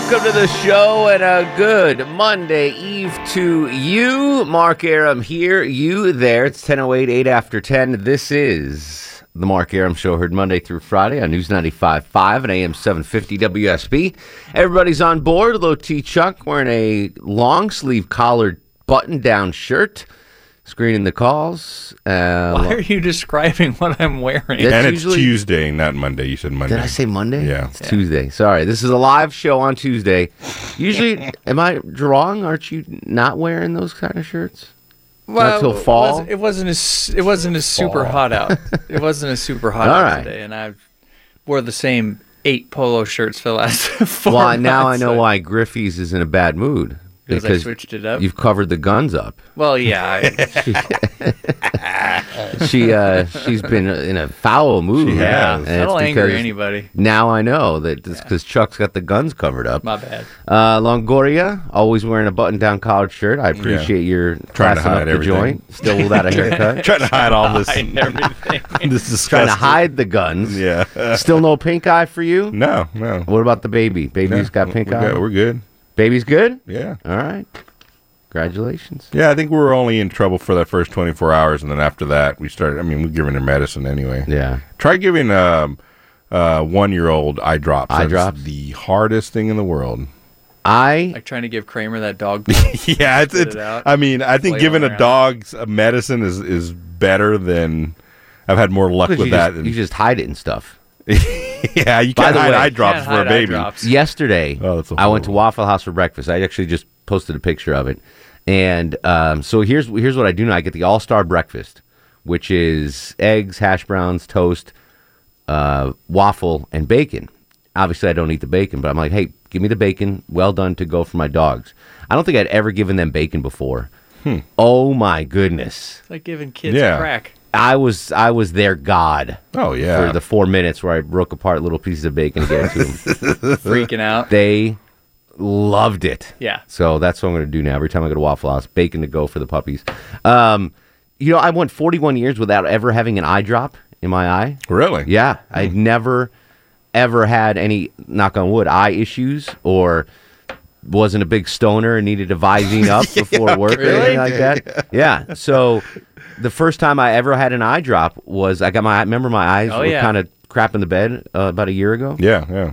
Welcome to the show and a good Monday Eve to you. Mark Arum here, you there. It's 10.08, 8 after 10. This is the Mark Arum Show, heard Monday through Friday on News 95.5 and AM 750 WSB. Everybody's on board. Low T Chuck wearing a long sleeve collared button down shirt, screening the calls. Uh, Why are you describing what I'm wearing? That's and it's usually- Tuesday, not Monday. You said Monday. Did I say Monday? Yeah. It's Tuesday. Sorry. This is a live show on Tuesday. Usually, am I wrong? Aren't you not wearing those kind of shirts? well, till it fall? wasn't- It wasn't as it wasn't as super hot out. It wasn't as super hot All out right. today, and I wore the same eight polo shirts for the last four Well, now I months, know so- why Griffey's is in a bad mood. Because I switched it up? You've covered the guns up. Well, yeah, I, She uh, she's been in a foul mood. She yeah. has. And That'll anger anybody. Now I know that it's because Chuck's got the guns covered up. My bad. Uh, Longoria, always wearing a button-down collared shirt. I appreciate your Trying to classing up hide the everything. joint. Still without a haircut. Trying to hide all this. Hiding everything. this is Trying to hide the guns. Yeah. Still no pink eye for you? no, no. What about the baby? Baby's Yeah, got pink we're eye. Good. We're good. Baby's good. Yeah. All right. Congratulations. Yeah, I think we were only in trouble for that first 24 hours, and then after that, we started. I mean, we're giving her medicine anyway. Yeah. Try giving um, uh, one year old eye drops. Eye That's drops? The hardest thing in the world. I Like trying to give Kramer that dog. yeah, it's. It's it out. I mean, I think giving a dog medicine is is better than. I've had more luck with you, that. just, than- you just hide it and stuff. yeah, you By can't the hide way- eye drops Can't for a baby. Yesterday, Oh, that's I went to. Waffle House for breakfast. I actually just posted a picture of it, and um, so here's here's what I do now. I get the All Star breakfast, which is eggs, hash browns, toast, uh, waffle, and bacon. Obviously, I don't eat the bacon, but I'm like, hey, give me the bacon. Well done to go for my dogs. I don't think I'd ever given them bacon before. Oh my goodness! It's like giving kids Yeah. crack. I was I was their god. Oh yeah. For the four minutes where I broke apart little pieces of bacon to get to them. Freaking out. they loved it. Yeah. So that's what I'm going to do now. Every time I go to Waffle House, bacon to go for the puppies. Um, you know, I went 41 years without ever having an eye drop in my eye. really? Yeah, I'd never ever had any knock on wood eye issues or wasn't a big stoner and needed a Visine up before work or anything like that. Yeah. So the first time I ever had an eye drop was I got my I remember my eyes Oh, were yeah. kind of crap in the bed uh, about a year ago. Yeah, yeah.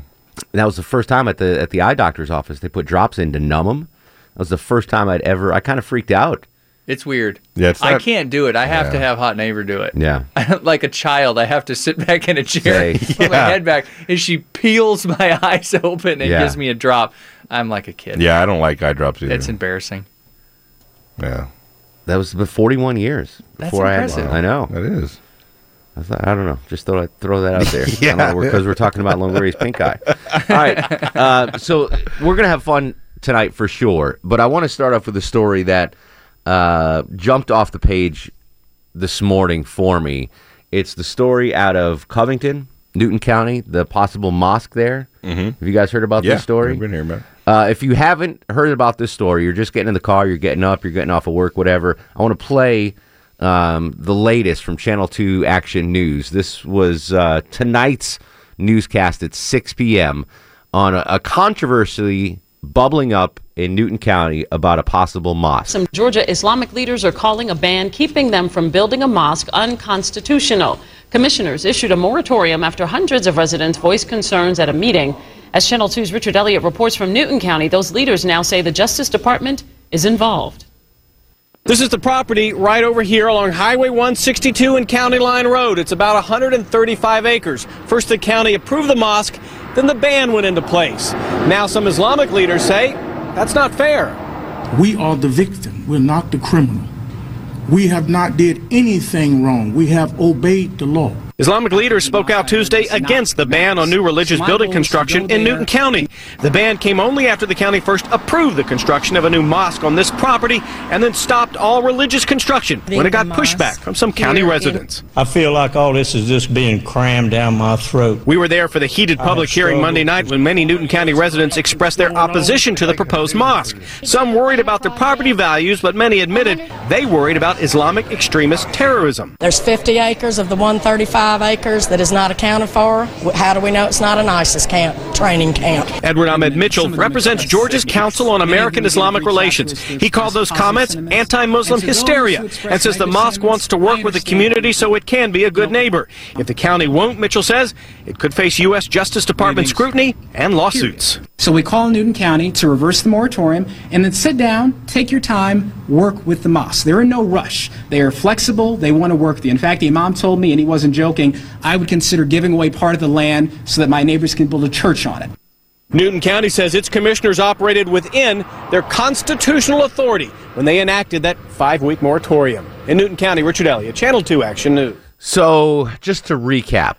And that was the first time at the at the eye doctor's office they put drops in to numb them. That was the first time I'd ever. I kind of freaked out. It's weird. Yeah, it's I can't do it. I have to have hot neighbor do it. Yeah. like a child, I have to sit back in a chair, Say, put my head back, and she peels my eyes open and Yeah. gives me a drop. I'm like a kid. Yeah, I don't like eye drops either. It's embarrassing. yeah, That was the 41 years That's before I had impressive. I know. that is. I, thought, I don't know. Just thought I'd throw that out there. Yeah. Because we're talking about Longoria's pink eye. All right. Uh, so we're going to have fun tonight for sure. But I want to start off with a story that uh, jumped off the page this morning for me. It's the story out of Covington, Newton County, the possible mosque there. Mm-hmm. Have you guys heard about Yeah, this story? I've been here, man. Uh, if you haven't heard about this story, you're just getting in the car, you're getting up, you're getting off of work, whatever. I want to play um, the latest from Channel 2 Action News. This was uh, tonight's newscast at 6 p.m. on a, a controversy bubbling up in Newton County about a possible mosque. Some Georgia Islamic leaders are calling a ban keeping them from building a mosque unconstitutional. Commissioners issued a moratorium after hundreds of residents voiced concerns at a meeting. As Channel 2's Richard Elliott reports from Newton County, those leaders now say the Justice Department is involved. This is the property right over here along Highway 162 and County Line Road. It's about 135 acres. First, the county approved the mosque, then the ban went into place. Now, some Islamic leaders say that's not fair. We are the victim. We're not the criminal. We have not did anything wrong. We have obeyed the law. Islamic leaders spoke out Tuesday against the ban on new religious building construction in Newton County. The ban came only after the county first approved the construction of a new mosque on this property and then stopped all religious construction when it got pushback from some county residents. I feel like all this is just being crammed down my throat. We were there for the heated public hearing Monday night when many Newton County residents expressed their opposition to the proposed mosque. Some worried about their property values, but many admitted they worried about Islamic extremist terrorism. There's 50 acres of the 135 acres that is not accounted for. How do we know it's not an ISIS camp, training camp? Edward Ahmed Mitchell represents Georgia's Council on American Islamic Relations. He called those comments anti-Muslim hysteria and says the mosque wants to work with the community so it can be a good neighbor. If the county won't, Mitchell says, it could face U.S. Justice Department scrutiny and lawsuits. So we call Newton County to reverse the moratorium and then sit down, take your time, work with the mosque. They're in no rush. They are flexible. They want to work with you. In fact, the imam told me, and he wasn't joking, I would consider giving away part of the land so that my neighbors can build a church on it. Newton County says its commissioners operated within their constitutional authority when they enacted that five-week moratorium. In Newton County, Richard Elliott, Channel 2 Action News. So, just to recap.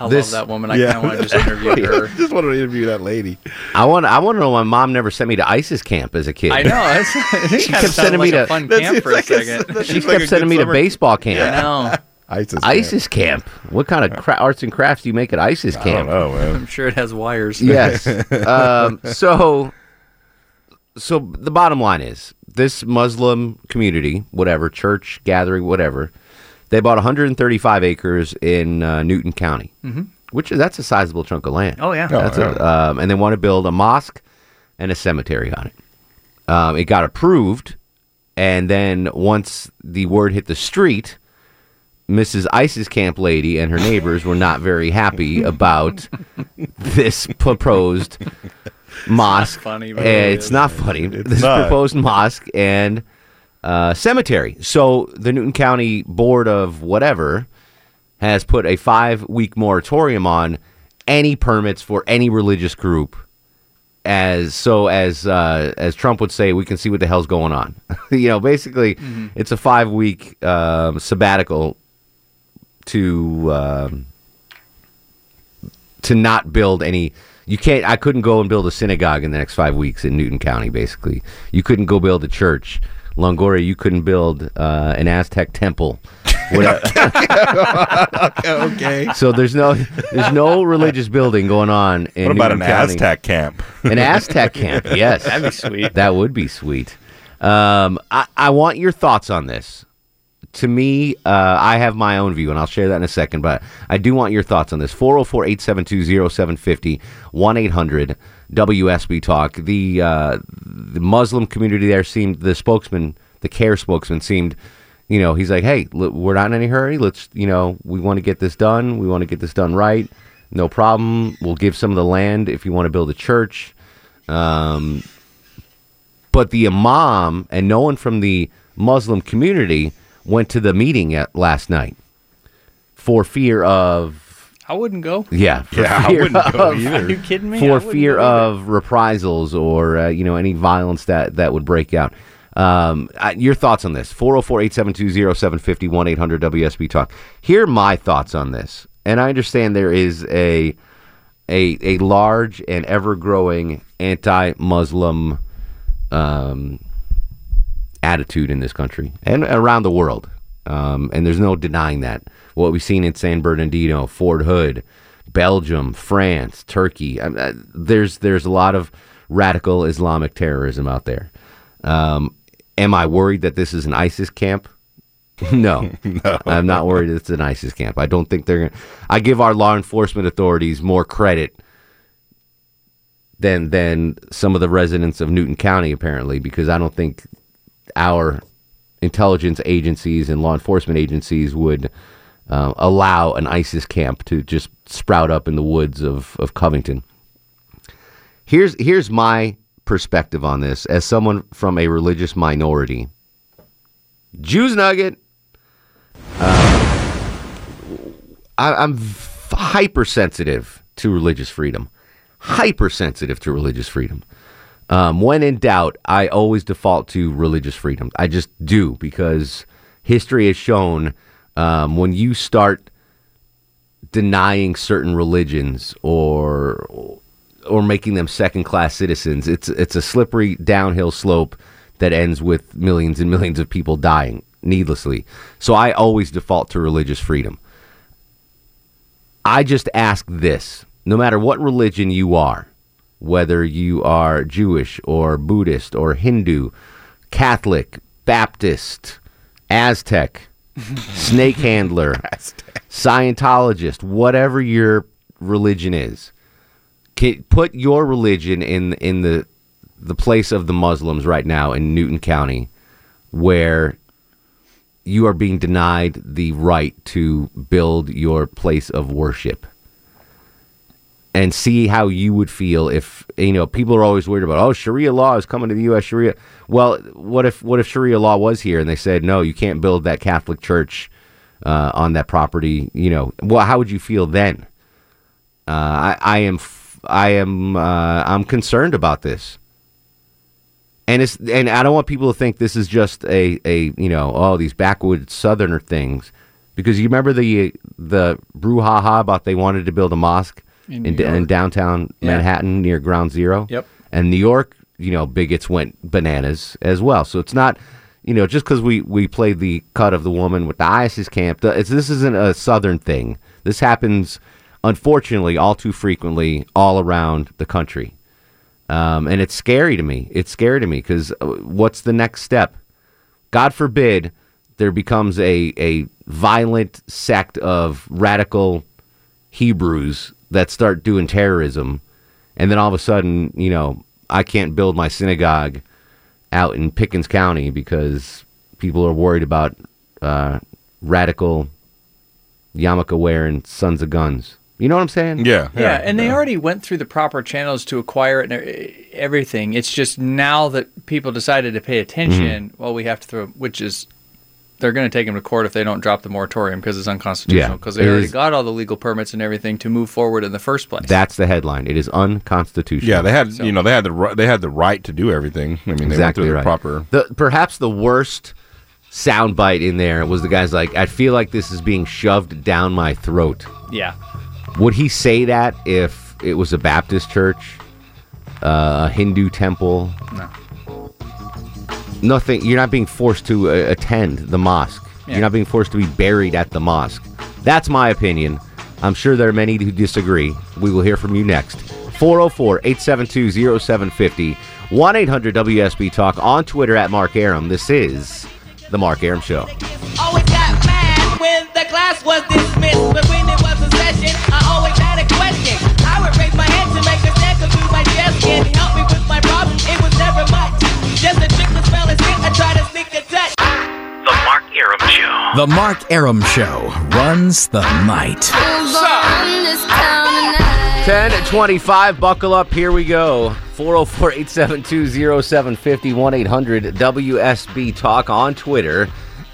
I This- love that woman. I kind of want to just interview her. just want to interview that lady. I want I want to know why mom never sent me to ISIS camp as a kid. I know. She kept sending me like a to- fun camp for a like a- second. that She kept like sending good me to baseball camp. I know. ISIS. camp. ISIS camp. What kind of cra- arts and crafts do you make at ISIS I don't camp? know, man. I'm sure it has wires. Yes. um, so, so the bottom line is this Muslim community, whatever church gathering, whatever, they bought 135 acres in uh, Newton County, Mhm. which is that's a sizable chunk of land. Oh, yeah. That's a, um, and they want to build a mosque and a cemetery on it. Um, it got approved, and then once the word hit the street, Mrs. ISIS camp lady and her neighbors were not very happy about this proposed mosque. funny, but Uh, it it's not funny. It's this not. proposed mosque and uh, cemetery. So the Newton County Board of whatever has put a five week moratorium on any permits for any religious group. As so as uh, as Trump would say, we can see what the hell's going on. you know, basically, it's a five week um, sabbatical to um, to not build any. You can't. I couldn't go and build a synagogue in the next five weeks in Newton County. Basically, you couldn't go build a church. Longoria, you couldn't build uh, an Aztec temple. Whatever. okay. so there's no there's no religious building going on. In What about Newton an County. Aztec camp? An Aztec camp, yes. That'd be sweet. That would be sweet. Um, I, I want your thoughts on this. To me, uh, I have my own view, and I'll share that in a second, but I do want your thoughts on this. 404 872 0750 1 800 WSB Talk. The, uh, the Muslim community there seemed, the spokesman, the CAIR spokesman seemed, you know, he's like, hey, we're not in any hurry. Let's, you know, we want to get this done. We want to get this done right. No problem. We'll give some of the land if you want to build a church. Um, but the imam and no one from the Muslim community went to the meeting at last night for fear of I wouldn't go. yeah, for Yeah, I fear wouldn't go of- either. Are you kidding me? For fear of reprisals or uh, you know any violence that that would break out. Um, I, your thoughts on this? 404-872-0750 1-800 WSB Talk. Here are my thoughts on this. And I understand there is a a a large and ever growing anti-Muslim um, attitude in this country and around the world. Um, and there's no denying that. What we've seen in San Bernardino, Fort Hood, Belgium, France, Turkey. I, there's there's a lot of radical Islamic terrorism out there. Um, am I worried that this is an ISIS camp? no, I'm not worried it's an ISIS camp. I don't think they're going to. I give our law enforcement authorities more credit than than some of the residents of Newton County apparently because I don't think our intelligence agencies and law enforcement agencies would uh, allow an ISIS camp to just sprout up in the woods of, of Covington. Here's here's my perspective on this as someone from a religious minority. Jews nugget. Uh, I, I'm hypersensitive to religious freedom. Hypersensitive to religious freedom. Um, when in doubt, I always default to religious freedom. I just do because history has shown um, when you start denying certain religions or or making them second class citizens, it's it's a slippery downhill slope that ends with millions and millions of people dying needlessly. So I always default to religious freedom. I just ask this no matter what religion you are, whether you are Jewish or Buddhist or Hindu, Catholic, Baptist, Aztec, snake handler, Scientologist, whatever your religion is, put your religion in in the the place of the Muslims right now in Newton County, where you are being denied the right to build your place of worship and see how you would feel if you know people are always worried about oh Sharia law is coming to the U.S. Sharia. Well, what if what if Sharia law was here and they said no, you can't build that Catholic church uh, on that property? You know, well, how would you feel then? Uh, I, I am I am uh, I'm concerned about this, and it's and I don't want people to think this is just a a you know oh these backwoods Southerner things because you remember the the brouhaha about they wanted to build a mosque In in, in downtown Yeah. Manhattan near Ground Zero. Yep. And New York, you know, bigots went bananas as well. So it's not, you know, just because we we played the cut of the woman with the ISIS camp. The, it's, this isn't a Southern thing. This happens, unfortunately, all too frequently all around the country. Um, and it's scary to me. It's scary to me because what's the next step? God forbid there becomes a, a violent sect of radical Hebrews that start doing terrorism, and then all of a sudden, you know, I can't build my synagogue out in Pickens County because people are worried about uh, radical yarmulke wearing sons of guns. You know what I'm saying? Yeah, Yeah, and they already went through the proper channels to acquire it and everything. It's just now that people decided to pay attention, Mm-hmm. well, we have to throw, which is, they're going to take him to court if they don't drop the moratorium because it's unconstitutional. Yeah, Because they it already is- got all the legal permits and everything to move forward in the first place. That's the headline. It is unconstitutional. Yeah, they had you know they had the they had the right to do everything. I mean, they went exactly through the right. proper. The perhaps the worst soundbite in there was the guy's like, "I feel like this is being shoved down my throat." yeah. Would he say that if it was a Baptist church, uh, a Hindu temple? No. Nothing. You're not being forced to uh, attend the mosque. Yeah. You're not being forced to be buried at the mosque. That's my opinion. I'm sure there are many who disagree. We will hear from you next. 404 872 0750 1 800 WSB Talk on Twitter at Mark Arum. This is The Mark Arum Show. The Mark Arum Show runs the night. 1025, buckle up, here we go. 404 872 0750 1 800 WSB Talk on Twitter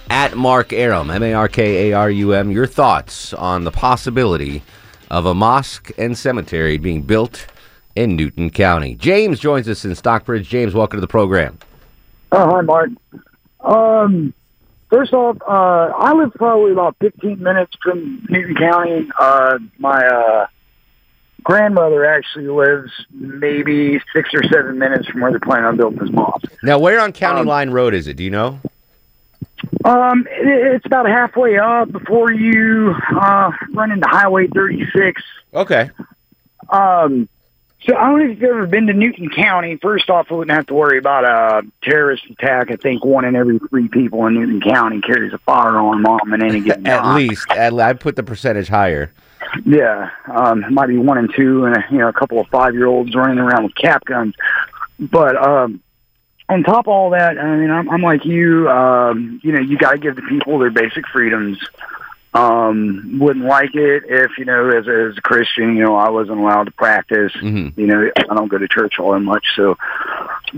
at Mark Arum, M A R K A R U M. Your thoughts on the possibility of a mosque and cemetery being built in Newton County. James joins us in Stockbridge. James, welcome to the program. Oh, hi, Mark. Um, first off, uh, I live probably about 15 minutes from Newton County. Uh, my uh, grandmother actually lives maybe six or seven minutes from where they're planning on building this mosque. Now, where on County Line Road is it? Do you know? Um, it, it's about halfway up before you uh, run into Highway 36. Okay. Um, so I don't know if you've ever been to Newton County. First off, we wouldn't have to worry about a terrorist attack. I think one in every three people in Newton County carries a firearm on them at any given At time. least, at, I put the percentage higher. Yeah, um, it might be one and two, and you know, a couple of five year olds running around with cap guns. But um, on top of all that, I mean, I'm, I'm like you. Um, you know, you got to give the people their basic freedoms. Um, wouldn't like it if you know, as a, as a Christian, you know, I wasn't allowed to practice. You know, I don't go to church all that much, so.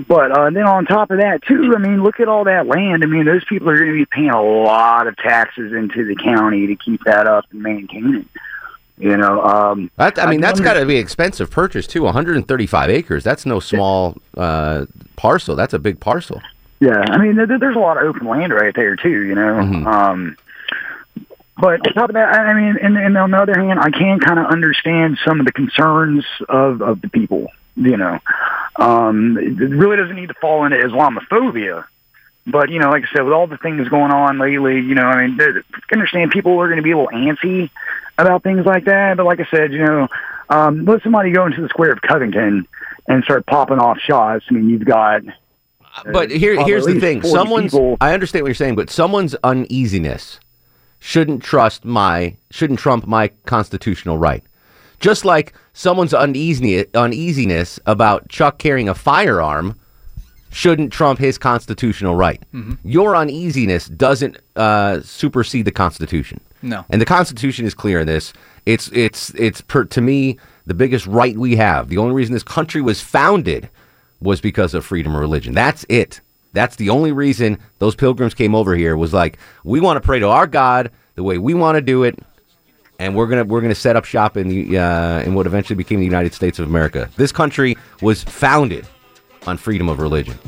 But uh, then on top of that, too, I mean, look at all that land. I mean, those people are going to be paying a lot of taxes into the county to keep that up and maintain it. You know, um, That, I mean, I that's got to be expensive purchase too. 135 acres. That's no small uh, parcel. That's a big parcel. Yeah, I mean, there, there's a lot of open land right there too. You know, um, but on top of that, I mean, and, and on the other hand, I can kind of understand some of the concerns of of the people. You know, um, it really doesn't need to fall into Islamophobia. But you know, like I said, with all the things going on lately, you know, I mean, I understand people are going to be a little antsy about things like that. But like I said, you know, um, let somebody go into the square of Covington and start popping off shots. I mean, you've got But here, here's the thing: someone's. people- I understand what you're saying, but someone's uneasiness shouldn't trust my shouldn't trump my constitutional right. Just like someone's uneasiness uneasiness about Chuck carrying a firearm shouldn't trump his constitutional right. Your uneasiness doesn't uh, supersede the Constitution. No. And the Constitution is clear in this. It's it's it's per, to me the biggest right we have. The only reason this country was founded was because of freedom of religion. That's it. That's the only reason those pilgrims came over here was like we want to pray to our God the way we want to do it, and we're gonna we're gonna set up shop in the uh, in what eventually became the United States of America. This country was founded on freedom of religion.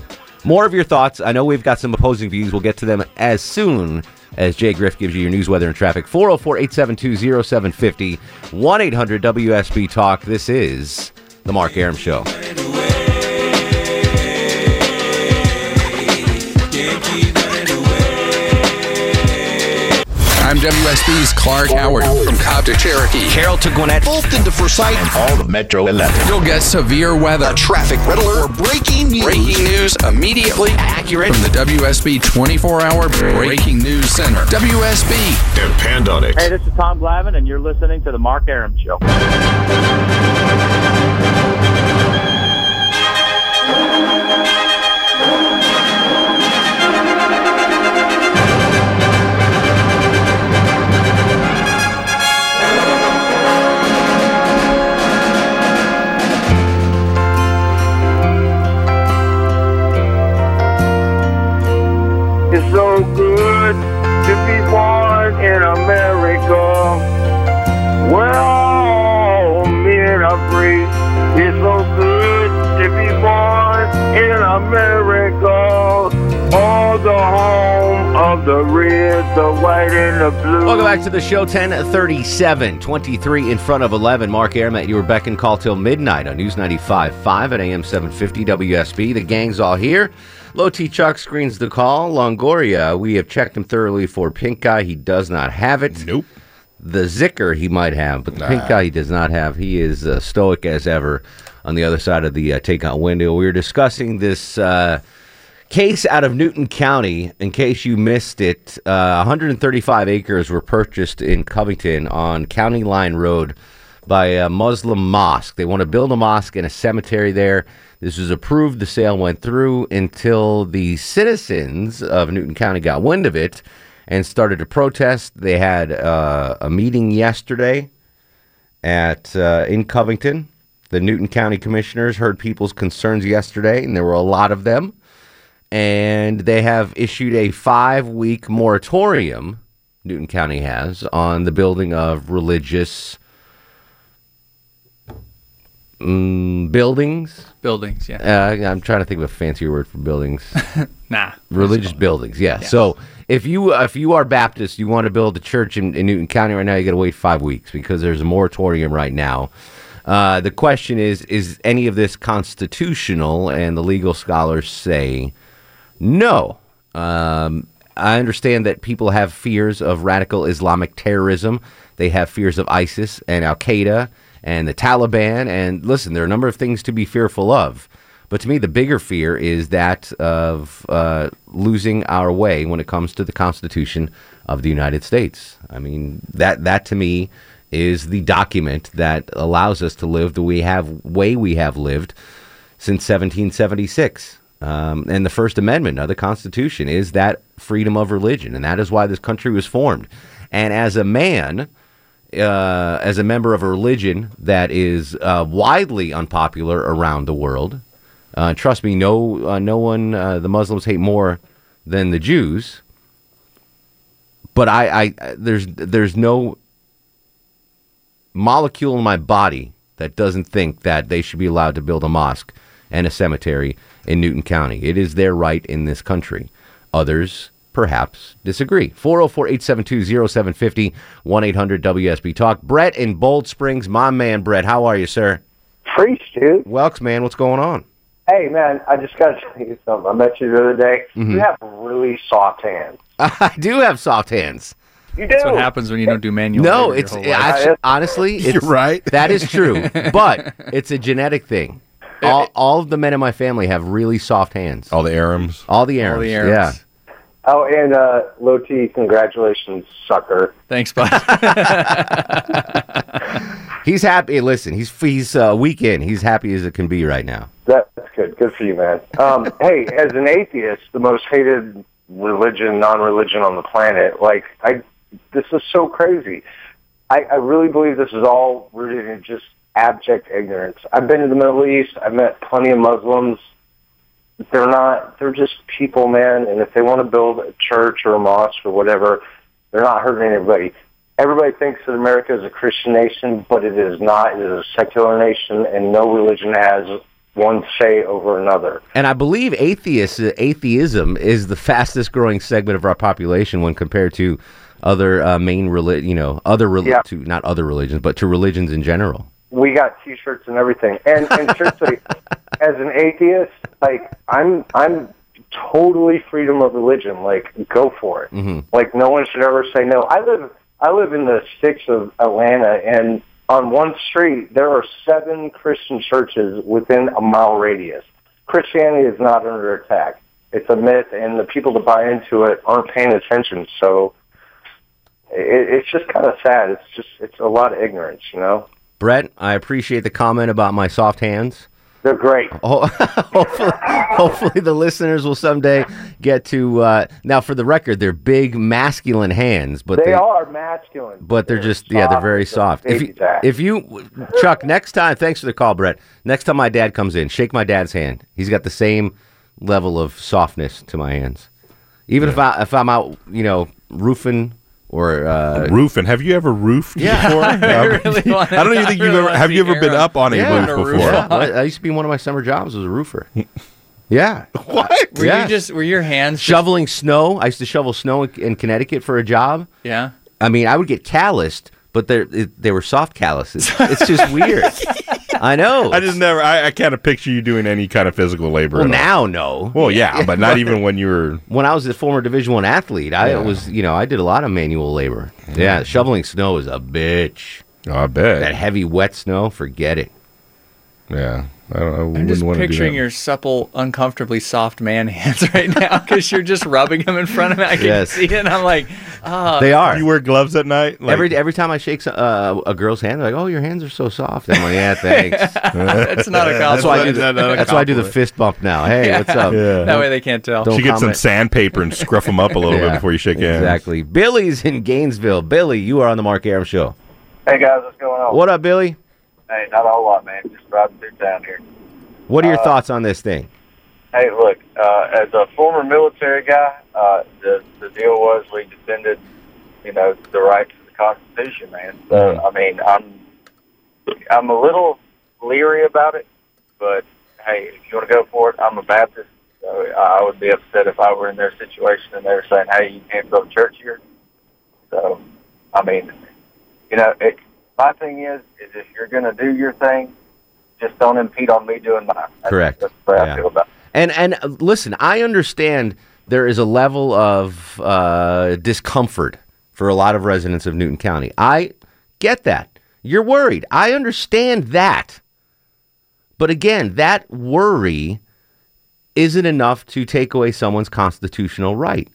More of your thoughts. I know we've got some opposing views. We'll get to them as soon as Jay Griff gives you your news, weather, and traffic. 404 872 0750 1 800 WSB Talk. This is The Mark Arum Show. I'm WSB's Clark Howard from Cobb to Cherokee. Carroll to Gwinnett, Fulton to Forsyth, And all of Metro 11. You'll get severe weather, a traffic red alert, or breaking news. breaking news immediately accurate from the WSB 24-hour Breaking News Center. WSB. Depend on it. Hey, this is Tom Glavine, and you're listening to the Mark Arum Show. The red, the white, and the blue. Welcome back to the show 1037, 23 in front of 11. Mark Arum at your beck and call till midnight on News 95.5 at AM 750 WSB. The gang's all here. Low T Chuck screens the call. Longoria, we have checked him thoroughly for pink eye. He does not have it. Nope. The Zika he might have, but the pink Nah. eye he does not have. He is uh, stoic as ever on the other side of the uh, takeout window. We were discussing this uh, case out of Newton County. In case you missed it, uh, 135 acres were purchased in Covington on County Line Road by a Muslim mosque. They want to build a mosque and a cemetery there. This was approved. The sale went through until the citizens of Newton County got wind of it and started to protest. They had uh, a meeting yesterday at uh, in Covington. The Newton County commissioners heard people's concerns yesterday, and there were a lot of them. And they have issued a five-week moratorium. Newton County has on the building of religious mm, buildings. Buildings, yeah. Uh, I'm trying to think of a fancier word for buildings. Nah. religious buildings. Yeah. So if you if you are Baptist, you want to build a church in, in Newton County right now, you got to wait five weeks because there's a moratorium right now. Uh, the question is: Is any of this constitutional? And the legal scholars say no. Um, I understand that people have fears of radical Islamic terrorism. They have fears of ISIS and Al Qaeda and the Taliban. And listen, there are a number of things to be fearful of. But to me, the bigger fear is that of uh, losing our way when it comes to the Constitution of the United States. I mean, that that to me is the document that allows us to live the we have way we have lived since 1776. Um, and the First Amendment of the Constitution is that freedom of religion, and that is why this country was formed. And as a man, uh, as a member of a religion that is uh, widely unpopular around the world, uh, trust me, no, uh, no one, uh, the Muslims hate more than the Jews. But I, I, there's, there's no molecule in my body that doesn't think that they should be allowed to build a mosque and a cemetery in Newton County. It is their right in this country. Others perhaps disagree. 404 872 0750 1 800 WSB Talk. Brett in Bold Springs, my man, Brett. How are you, sir? Preach, dude. Welks, man. What's going on? Hey, man, I just got to tell you something. I met you the other day. Mhm. You have really soft hands. I do have soft hands. You do. That's what happens when you don't do manual. No, it's actually, honestly, it's, You're right. That is true, but it's a genetic thing. All, all of the men in my family have really soft hands. All the Arums. All the Arums. the Arums. Yeah. Oh, and uh, low T, congratulations, sucker. Thanks, bud. He's happy. Listen, he's he's uh, weekend. He's happy as it can be right now. That's good. Good for you, man. Um, hey, as an atheist, the most hated religion, non-religion on the planet, like I, this is so crazy. I, I really believe this is all rooted in just abject ignorance. I've been to the Middle East. I've met plenty of Muslims. They're not. They're just people, man. And if they want to build a church or a mosque or whatever, they're not hurting anybody. Everybody thinks that America is a Christian nation, but it is not. It is a secular nation, and no religion has one say over another. And I believe atheist atheism is the fastest growing segment of our population when compared to other uh, main reli- you know, other reli- Yeah. to not other religions, but to religions in general. We got t-shirts and everything. And and seriously as an atheist like i'm i'm totally freedom of religion. Like go for it. Hmm like no one should ever say no. I live i live in the sticks of atlanta and on one street there are seven christian churches within a mile radius. Christianity is not under attack. It's a myth and the people that buy into it aren't paying attention. So it, it's just kind of sad. It's just it's a lot of ignorance you know Brett, I appreciate the comment about my soft hands. they're great Oh, hopefully, hopefully the listeners will someday get to. Uh, now, for the record, they're big, masculine hands, but they, they, are masculine. but they're just yeah, they're very soft. If you, if you, Chuck, next time, thanks for the call, Brett. Next time my dad comes in, shake my dad's hand. He's got the same level of softness to my hands. Even if I if I'm out, you know, roofing or uh, roofing. Have you ever roofed Yeah. before? I Um, really wanna- I don't even think really you've ever. Have you ever been up on a Yeah, roof before? Yeah, I I used to be one of my summer jobs as a roofer. Yeah. What? Were Yeah. you just were your hands just- Shoveling snow. I used to shovel snow in, in Connecticut for a job. Yeah. I mean, I would get calloused, but they they were soft calluses. It's just weird. I know. I just never. I, I kind of picture you doing any kind of physical labor. Well, at all. now no. Well, yeah, but not even when you were. When I was a former Division One athlete, I Yeah. was you know I did a lot of manual labor. Mm-hmm. Yeah, shoveling snow is a bitch. Oh, I bet that heavy wet snow. Forget it. Yeah, I don't. I I'm just want to do picturing your supple, uncomfortably soft man hands right now because you're just rubbing them in front of me. I can Yes. see it, and I'm like, ah. They are. You wear gloves at night. Like, every every time I shake so- uh, a girl's hand, they're like, "Oh, your hands are so soft." I'm like, "Yeah, thanks." That's not a That's why I do the, That's not a that's why I do the fist bump now. Hey, Yeah. what's up? That way they can't tell. Don't She gets some sandpaper and scruff them up a little bit before you shake hands. Exactly. Billy's in Gainesville. Billy, you are on the Mark Arum Show. Hey guys, what's going on? What up, Billy? Hey, not a whole lot, man. Just driving through town here. What are your Uh, thoughts on this thing? Hey, look, uh, as a former military guy, uh, the the deal was we defended, you know, the rights of the Constitution, man. So Mm-hmm. I mean, I'm I'm a little leery about it, but hey, if you want to go for it, I'm a Baptist, so I would be upset if I were in their situation and they were saying, "Hey, you can't build a church here." So, I mean, you know, it, my thing is, is if you're going to do your thing, just don't impede on me doing mine. That's, Correct. That's the way Yeah. I feel about it. And and uh, listen, I understand there is a level of uh, discomfort for a lot of residents of Newton County. I get that. You're worried. I understand that. But again, that worry isn't enough to take away someone's constitutional right.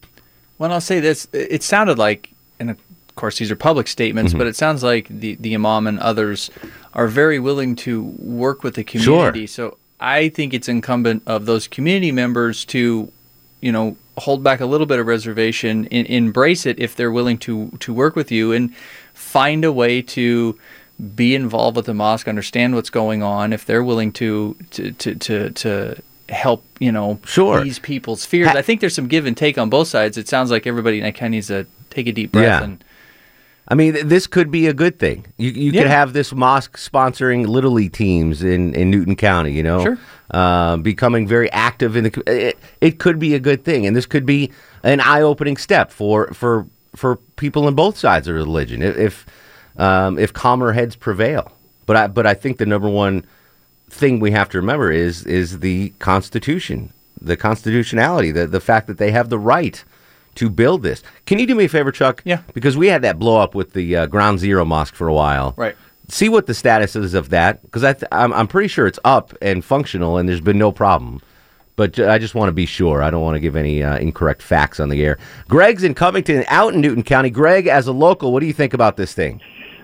Well, I'll say this: it sounded like, and of course, these are public statements, Mm-hmm. but it sounds like the the imam and others are very willing to work with the community. Sure. So I think it's incumbent of those community members to, you know, hold back a little bit of reservation, in, embrace it if they're willing to to work with you, and find a way to be involved with the mosque, understand what's going on. If they're willing to to to to, to help, you know, Sure. ease people's fears. I think there's some give and take on both sides. It sounds like everybody kind of needs to take a deep breath Yeah. and I mean, this could be a good thing. You, you Yeah. could have this mosque sponsoring little league teams in, in Newton County. You know, Sure. uh, becoming very active in the. It, it could be a good thing, and this could be an eye opening step for for for people on both sides of religion if um, if calmer heads prevail. But I but I think the number one thing we have to remember is is the Constitution, the constitutionality, the the fact that they have the right to build this. Can you do me a favor, Chuck? Yeah. Because we had that blow up with the uh, Ground Zero Mosque for a while. Right. See what the status is of that, because I th- I'm, I'm pretty sure it's up and functional, and there's been no problem. But I just want to be sure. I don't want to give any uh, incorrect facts on the air. Greg's in Covington, out in Newton County. Greg, as a local, what do you think about this thing?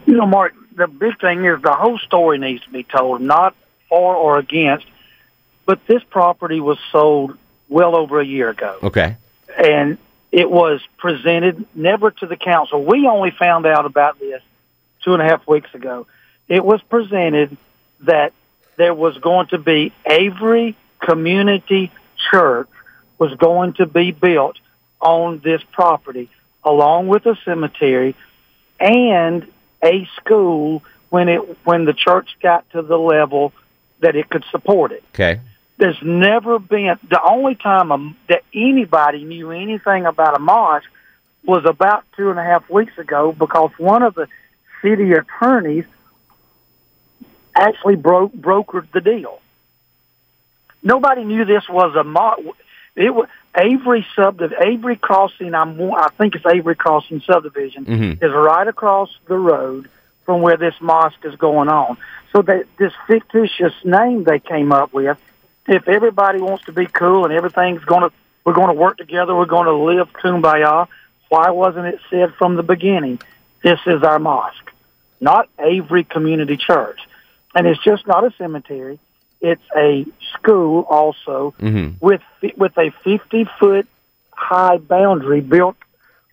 You know, Mark, the big thing is the whole story needs to be told, not for or against. But this property was sold well over a year ago, Okay. and it was presented never to the council. We only found out about this two and a half weeks ago. It was presented that there was going to be Avery Community Church was going to be built on this property, along with a cemetery and a school when it when the church got to the level that it could support it. Okay. There's never been the only time um that anybody knew anything about a mosque was about two and a half weeks ago because one of the city attorneys actually broke brokered the deal. Nobody knew this was a mosque. It was Avery subdivision, Avery Crossing. I'm I think it's Avery Crossing subdivision Mhm. is right across the road from where this mosque is going on. So that this fictitious name they came up with, if everybody wants to be cool and everything's going to, we're going to work together, we're going to live kumbaya. Why wasn't it said from the beginning? This is our mosque, not Avery Community Church, and it's just not a cemetery. It's a school also Mm-hmm. with with a 50 foot high boundary built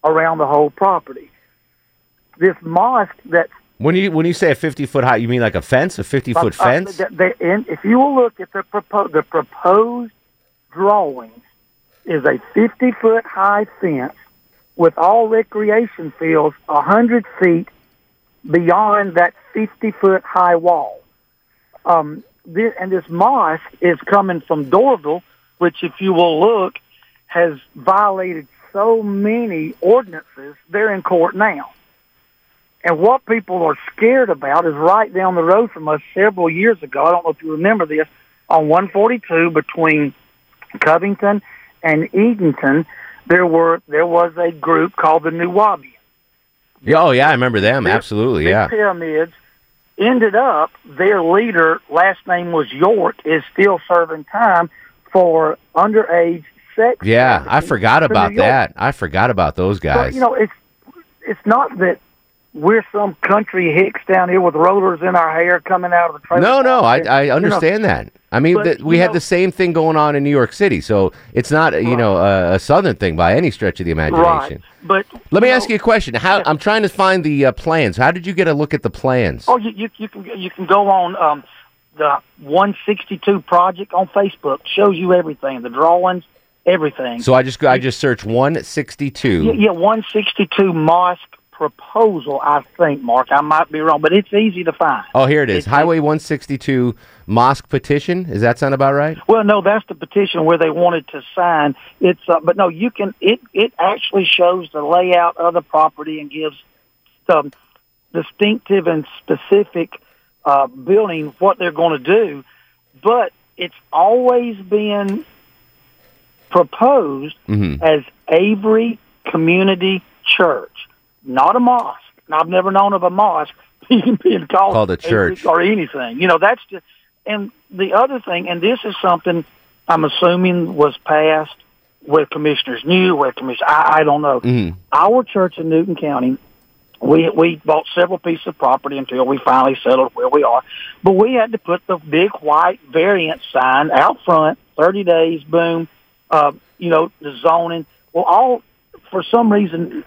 around the whole property. This mosque that When you when you say a 50 foot high, you mean like a fence, a 50 foot uh, fence? the- the- and if you will look at the proposed the proposed drawing is a 50 foot high fence with all recreation fields 100 feet beyond that 50 foot high wall. Um, this, and this mosque is coming from Doraville, which, if you will look, has violated so many ordinances. They're in court now. And what people are scared about is right down the road from us several years ago. I don't know if you remember this on 142 between Covington and Eatonton. There were there was a group called the New Wabi. Yeah, oh yeah, I remember them. Absolutely, Big yeah. pyramids ended up their leader last name was York is still serving time for underage sex Yeah, I forgot about that. I forgot about those guys. you know, it's it's not that we're some country hicks down here with rollers in our hair coming out of the trailer. No, no, I. I You know, understand that. I mean, but, th- we had know- the same thing going on in New York City, so it's not you know a, a southern thing by any stretch of the imagination. right? But Let me ask you a question. How I'm trying to find the uh, plans. How did you get a look at the plans? oh, you, you you can you can go on um, the 162 project on Facebook. Shows you everything, the drawings, everything. So I just I just search 162. Yeah, yeah, 162 mosque proposal. I think, Mark. I might be wrong, but it's easy to find. Oh, here it is. It's- Highway 162 mosque petition. Does that sound about right? Well, no, that's the petition where they wanted to sign. It's uh, but no, you can. It it actually shows the layout of the property and gives the distinctive and specific uh, building what they're going to do. But it's always been proposed Mm-hmm. as Avery Community Church, not a mosque. And I've never known of a mosque being, being called, Called a church. or anything. You know, that's just. And the other thing, and this is something I'm assuming was passed where commissioners knew, where commissioners, I, I don't know. Mm-hmm. Our church in Newton County We we bought several pieces of property until we finally settled where we are. But we had to put the big white variant sign out front, 30 days, boom, uh, you know, the zoning. Well, all for some reason,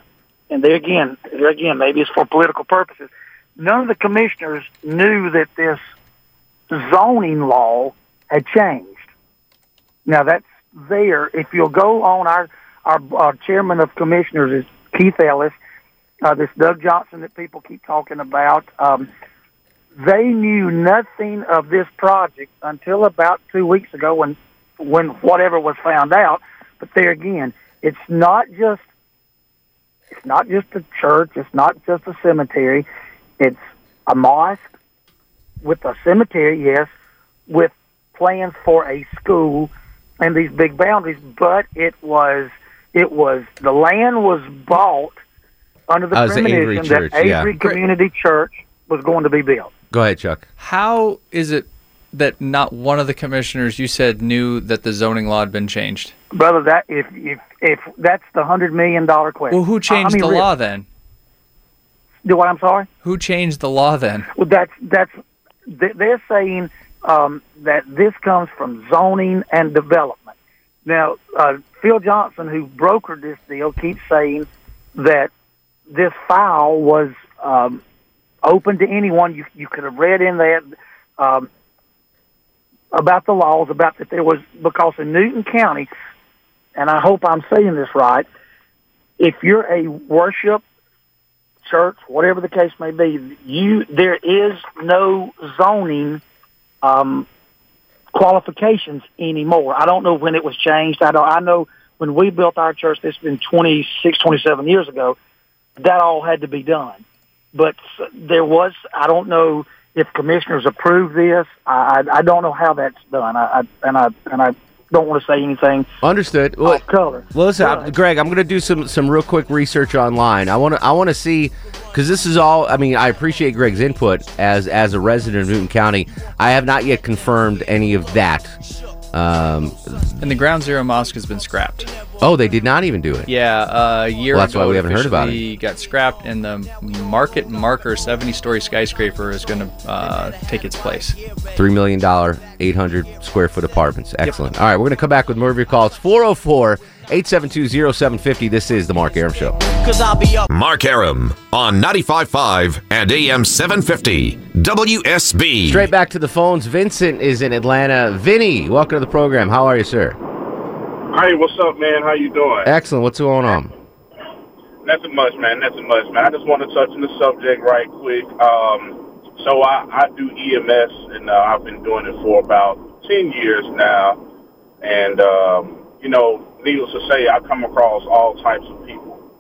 and there again, there again, maybe it's for political purposes. None of the commissioners knew that this zoning law had changed. Now that's there. If you'll go on our our, our chairman of commissioners is Keith Ellis. Uh, this Doug Johnson that people keep talking about. Um, they knew nothing of this project until about two weeks ago when when whatever was found out. But there again, it's not just it's not just a church. It's not just a cemetery. It's a mosque with a cemetery, yes, with plans for a school and these big boundaries. But it was it was the land was bought under the it was the Avery that yeah. Avery Community Church was going to be built. Go ahead, Chuck. How is it that not one of the commissioners you said knew that the zoning law had been changed? Brother, that if if if that's the hundred million dollar question. Well, who changed I mean, the really- law then? Do what? I'm sorry. Who changed the law then? Well, that's that's they- they're saying um, that this comes from zoning and development. Now, uh, Phil Johnson, who brokered this deal, keeps saying that this file was um, open to anyone. You you could have read in that um, about the laws about that there was because in Newton County, and I hope I'm saying this right. If you're a worship church, whatever the case may be, you there is no zoning um, qualifications anymore. I don't know when it was changed. I don't. I know when we built our church, this has been 26, 27 years ago. That all had to be done, but there was. I don't know if commissioners approve this. I I, I don't know how that's done. I, I and I and I don't want to say anything Understood. Well, color. Well, listen, I- Greg, I'm going to do some some real quick research online. I want to I want to see because this is all. I mean, I appreciate Greg's input as as a resident of Newton County. I have not yet confirmed any of that. Um, And the Ground Zero Mosque has been scrapped. oh, they did not even do it. Yeah, uh, a year Well, that's ago, why we haven't heard about it. got scrapped, and the Market Marker 70-story skyscraper is going to uh, take its place. Three million dollar, eight hundred square foot apartments. Excellent. All right, we're going to come back with more of your calls. 404 872 0750. This is the Mark Arum Show. I'll be up. Mark Arum on 95.5 and AM 750 WSB. Straight back to the phones. Vincent is in Atlanta. Vinny, welcome to the program. How are you, sir? Hey, what's up, man? How you doing? Excellent. What's going on? Nothing much, man. Nothing much, man. I just want to touch on the subject right quick. Um, so I, I do EMS, and uh, I've been doing it for about ten years now. And um, you know, needless to say, I come across all types of people,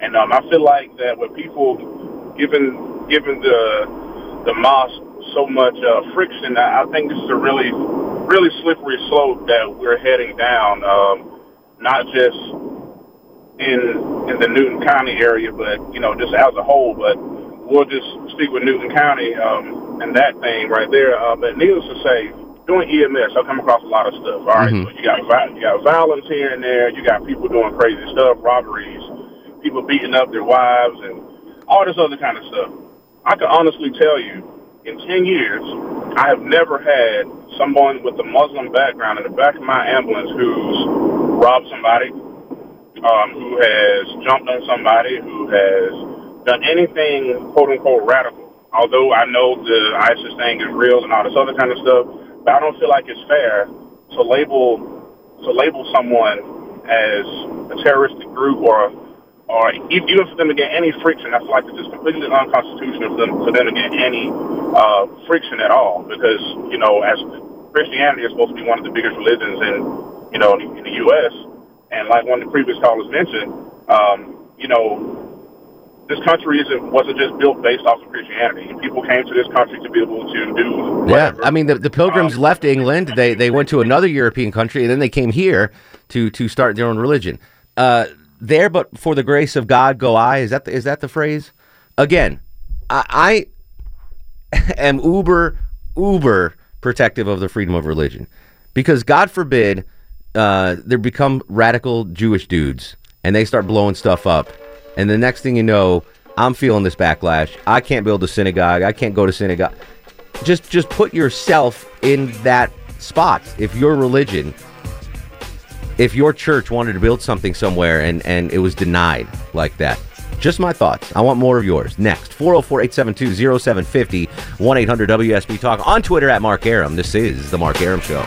and um, I feel like that with people given given the the mosque so much uh, friction, I I think this is a really really slippery slope that we're heading down. Um, not just in in the Newton County area, but you know, just as a whole. But we'll just speak with Newton County um, and that thing right there. Uh, but needless to say, doing EMS, I come across a lot of stuff. All right? Mhm. so you got you got violence here and there. You got people doing crazy stuff, robberies, people beating up their wives, and all this other kind of stuff. I can honestly tell you, in ten years, I have never had someone with a Muslim background in the back of my ambulance who's robbed somebody, um, who has jumped on somebody, who has done anything quote unquote radical. Although I know the ISIS thing is real and all this other kind of stuff, but I don't feel like it's fair to label to label someone as a terroristic group or or even for them to get any friction. I feel like it's just completely unconstitutional for them, for them to get any uh, friction at all because you know as Christianity is supposed to be one of the biggest religions in you know in the U.S. And like one of the previous callers mentioned, um, you know, this country isn't wasn't just built based off of Christianity. People came to this country to be able to do Yeah, I mean the, the pilgrims left England. They they went to another European country, and then they came here to to start their own religion. Uh, there, but for the grace of God, go I. Is that the, is that the phrase? Again, I, I am uber uber protective of the freedom of religion, because God forbid uh, there become radical Jewish dudes and they start blowing stuff up, and the next thing you know, I'm feeling this backlash. I can't build a synagogue. I can't go to synagogue. Just just put yourself in that spot. If your religion, if your church wanted to build something somewhere and and it was denied like that. Just my thoughts. I want more of yours. Next, 404 872 0750 1 800 WSB Talk on Twitter at Mark Arum. This is The Mark Arum Show.